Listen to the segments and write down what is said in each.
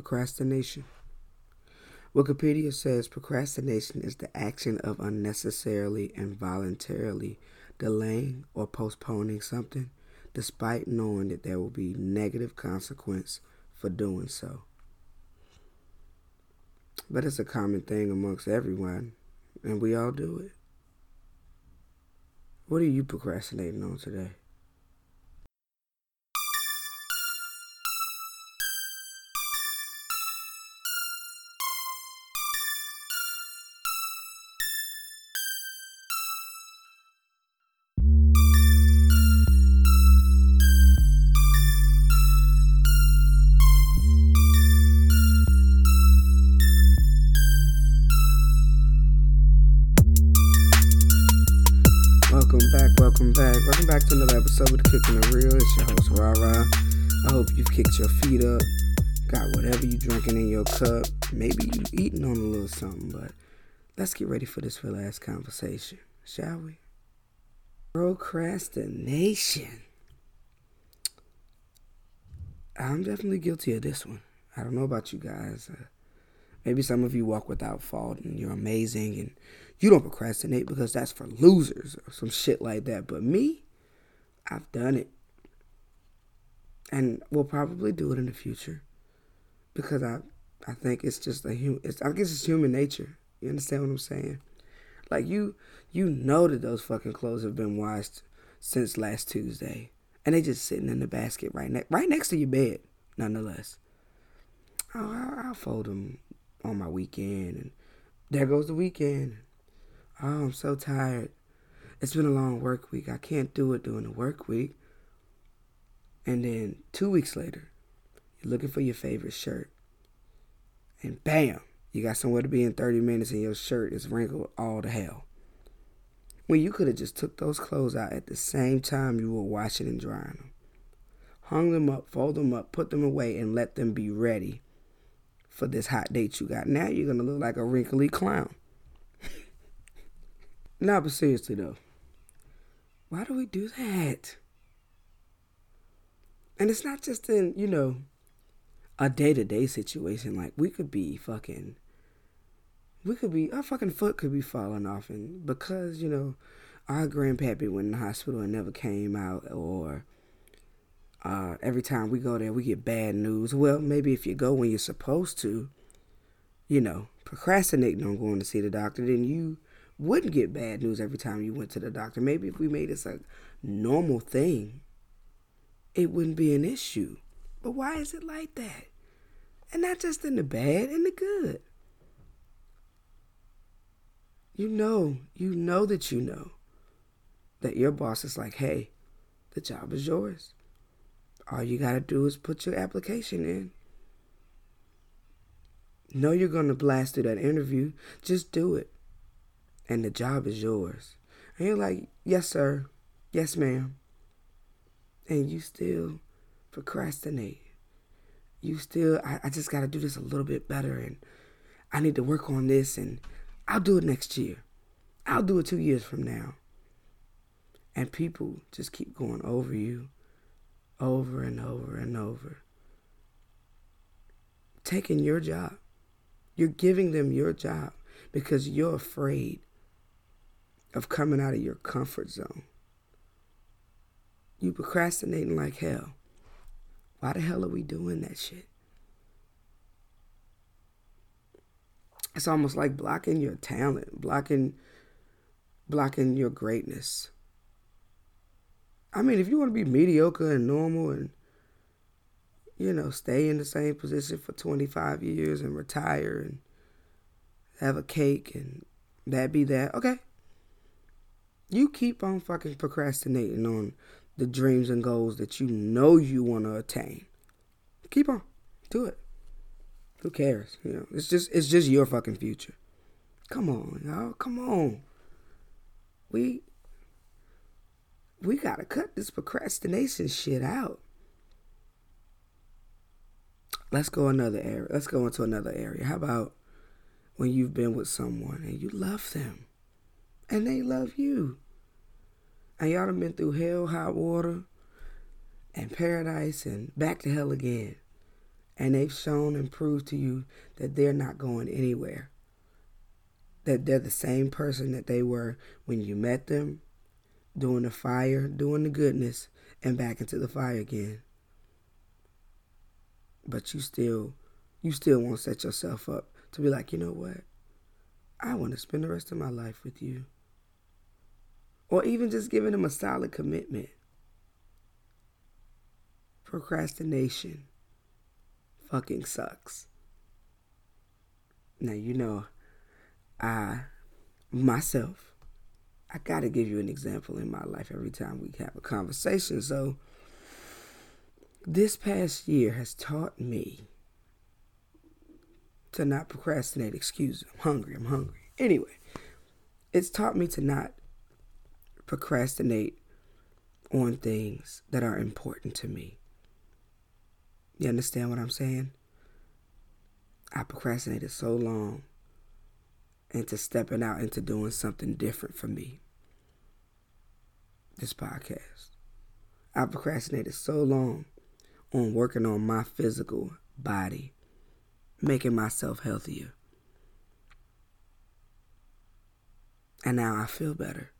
procrastination? Wikipedia says procrastination is the action of unnecessarily and voluntarily delaying or postponing something despite knowing that there will be negative consequence for doing so. But it's a common thing amongst everyone, and we all do it. What are you procrastinating on today? Episode of Kicking the Real. It's your host, Rara. I hope you've kicked your feet up, got whatever you drinking in your cup. Maybe you eating on a little something, but let's get ready for this relaxed conversation, shall we? Procrastination. I'm definitely guilty of this one. I don't know about you guys. Uh, maybe some of you walk without fault and you're amazing and you don't procrastinate because that's for losers or some shit like that. But me, I've done it. And we'll probably do it in the future. Because I I think it's just a human it's I guess it's human nature. You understand what I'm saying? Like you you know that those fucking clothes have been washed since last Tuesday. And they just sitting in the basket right next right next to your bed, nonetheless. Oh, I'll, I'll fold them on my weekend and there goes the weekend. Oh, I'm so tired. It's been a long work week. I can't do it during the work week. And then two weeks later, you're looking for your favorite shirt. And bam, you got somewhere to be in 30 minutes and your shirt is wrinkled all to hell. When you could have just took those clothes out at the same time you were washing and drying them. Hung them up, fold them up, put them away, and let them be ready for this hot date you got. Now you're to look like a wrinkly clown. No, but seriously though, why do we do that? And it's not just in, you know, a day to day situation. Like we could be fucking we could be our fucking foot could be falling off and because, you know, our grandpappy went in the hospital and never came out or uh, every time we go there we get bad news. Well, maybe if you go when you're supposed to, you know, procrastinating on going to see the doctor, then you wouldn't get bad news every time you went to the doctor. Maybe if we made this a normal thing, it wouldn't be an issue. But why is it like that? And not just in the bad, in the good. You know, you know that you know that your boss is like, hey, the job is yours. All you got to do is put your application in. Know you're going to blast through that interview. Just do it and the job is yours. And you're like, yes, sir. Yes, ma'am. And you still procrastinate. You still, I, I just got to do this a little bit better. And I need to work on this. And I'll do it next year. I'll do it two years from now. And people just keep going over you over and over and over. Taking your job. You're giving them your job because you're afraid of coming out of your comfort zone. You procrastinating like hell. Why the hell are we doing that shit? It's almost like blocking your talent, blocking blocking your greatness. I mean, if you want to be mediocre and normal and you know, stay in the same position for 25 years and retire and have a cake and that be that. Okay, you keep on fucking procrastinating on the dreams and goals that you know you want to attain. Keep on. Do it. Who cares? You know, it's just it's just your fucking future. Come on, y'all. Come on. We we gotta cut this procrastination shit out. Let's go another area. Let's go into another area. How about when you've been with someone and you love them? And they love you. And y'all done been through hell, hot water, and paradise, and back to hell again. and they've shown and proved to you that they're not going anywhere. That they're the same person that they were when you met them, doing the fire, doing the goodness, and back into the fire again. But you still, you still won't set yourself up to be like, you know what? I want to spend the rest of my life with you. Or even just giving them a solid commitment. Procrastination fucking sucks. Now, you know, I, myself, I gotta give you an example in my life every time we have a conversation. So, this past year has taught me to not procrastinate. Excuse me, I'm hungry, I'm hungry. Anyway, it's taught me to not procrastinate on things that are important to me. You understand what I'm saying? I procrastinated so long into stepping out into doing something different for me. This podcast. I procrastinated so long on working on my physical body, making myself healthier. And now I feel better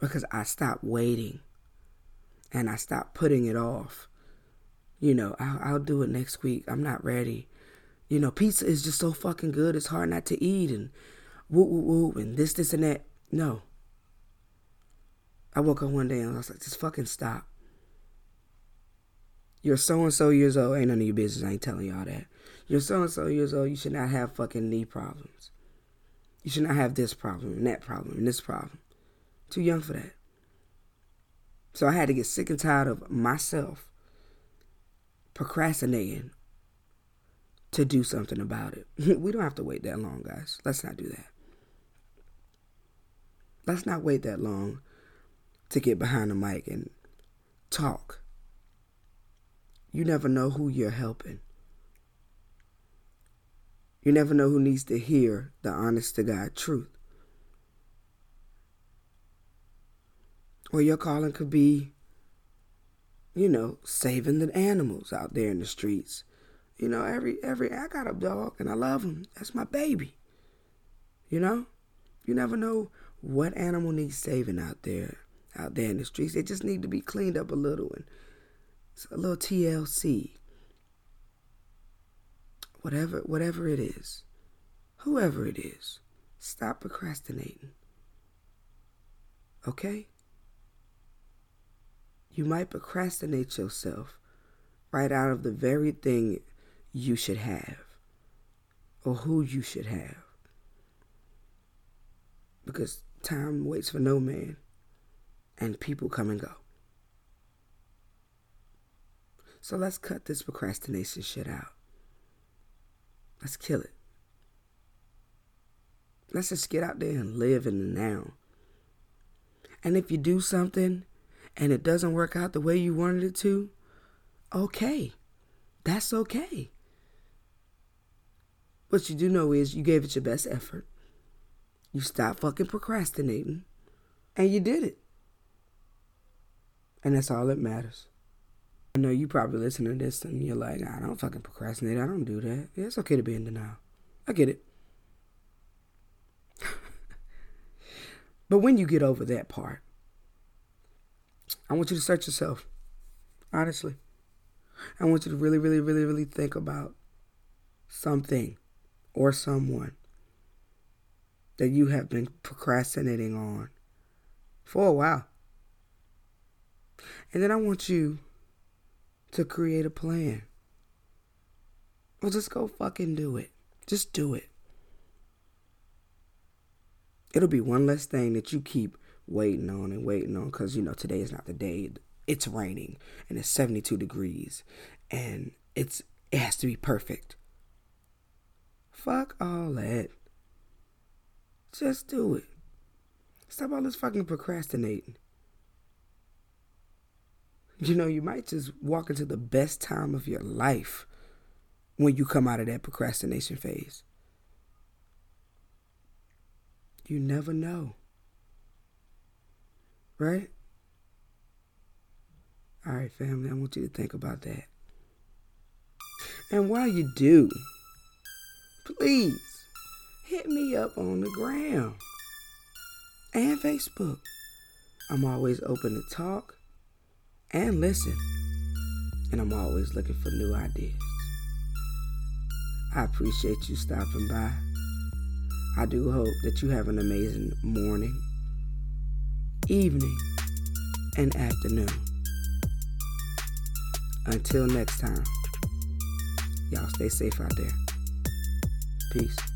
because I stopped waiting and I stopped putting it off you know, I'll, I'll do it next week. I'm not ready. You know, pizza is just so fucking good. It's hard not to eat and woo woo woo and this, this, and that. No. I woke up one day and I was like, just fucking stop. You're so and so years old. Ain't none of your business. I ain't telling y'all that. You're so and so years old. You should not have fucking knee problems. You should not have this problem and that problem and this problem. Too young for that. So I had to get sick and tired of myself procrastinating to do something about it. we don't have to wait that long, guys. Let's not do that. Let's not wait that long to get behind the mic and talk. You never know who you're helping. You never know who needs to hear the honest to God truth. Or your calling could be you know, saving the animals out there in the streets. You know, every every I got a dog and I love him. That's my baby. You know, you never know what animal needs saving out there, out there in the streets. They just need to be cleaned up a little and a little TLC. Whatever, whatever it is, whoever it is, stop procrastinating. Okay you might procrastinate yourself right out of the very thing you should have or who you should have. Because time waits for no man and people come and go. So let's cut this procrastination shit out. Let's kill it. Let's just get out there and live in the now. And if you do something and it doesn't work out the way you wanted it to, okay. That's okay. What you do know is you gave it your best effort. You stopped fucking procrastinating. And you did it. And that's all that matters. I know you probably listen to this and you're like, I don't fucking procrastinate. I don't do that. Yeah, it's okay to be in denial. I get it. but when you get over that part, I want you to search yourself. Honestly. I want you to really, really, really, really think about something or someone that you have been procrastinating on for a while. And then I want you to create a plan. Well, just go fucking do it. Just do it. It'll be one less thing that you keep waiting on and waiting on because you know today is not the day. It's raining and it's 72 degrees and it's it has to be perfect. Fuck all that. Just do it. Stop all this fucking procrastinating. You know you might just walk into the best time of your life when you come out of that procrastination phase. You never know Right? All right, family, I want you to think about that. And while you do, please hit me up on the gram and Facebook. I'm always open to talk and listen, and I'm always looking for new ideas. I appreciate you stopping by. I do hope that you have an amazing morning, evening, and afternoon. Until next time, y'all stay safe out there. Peace.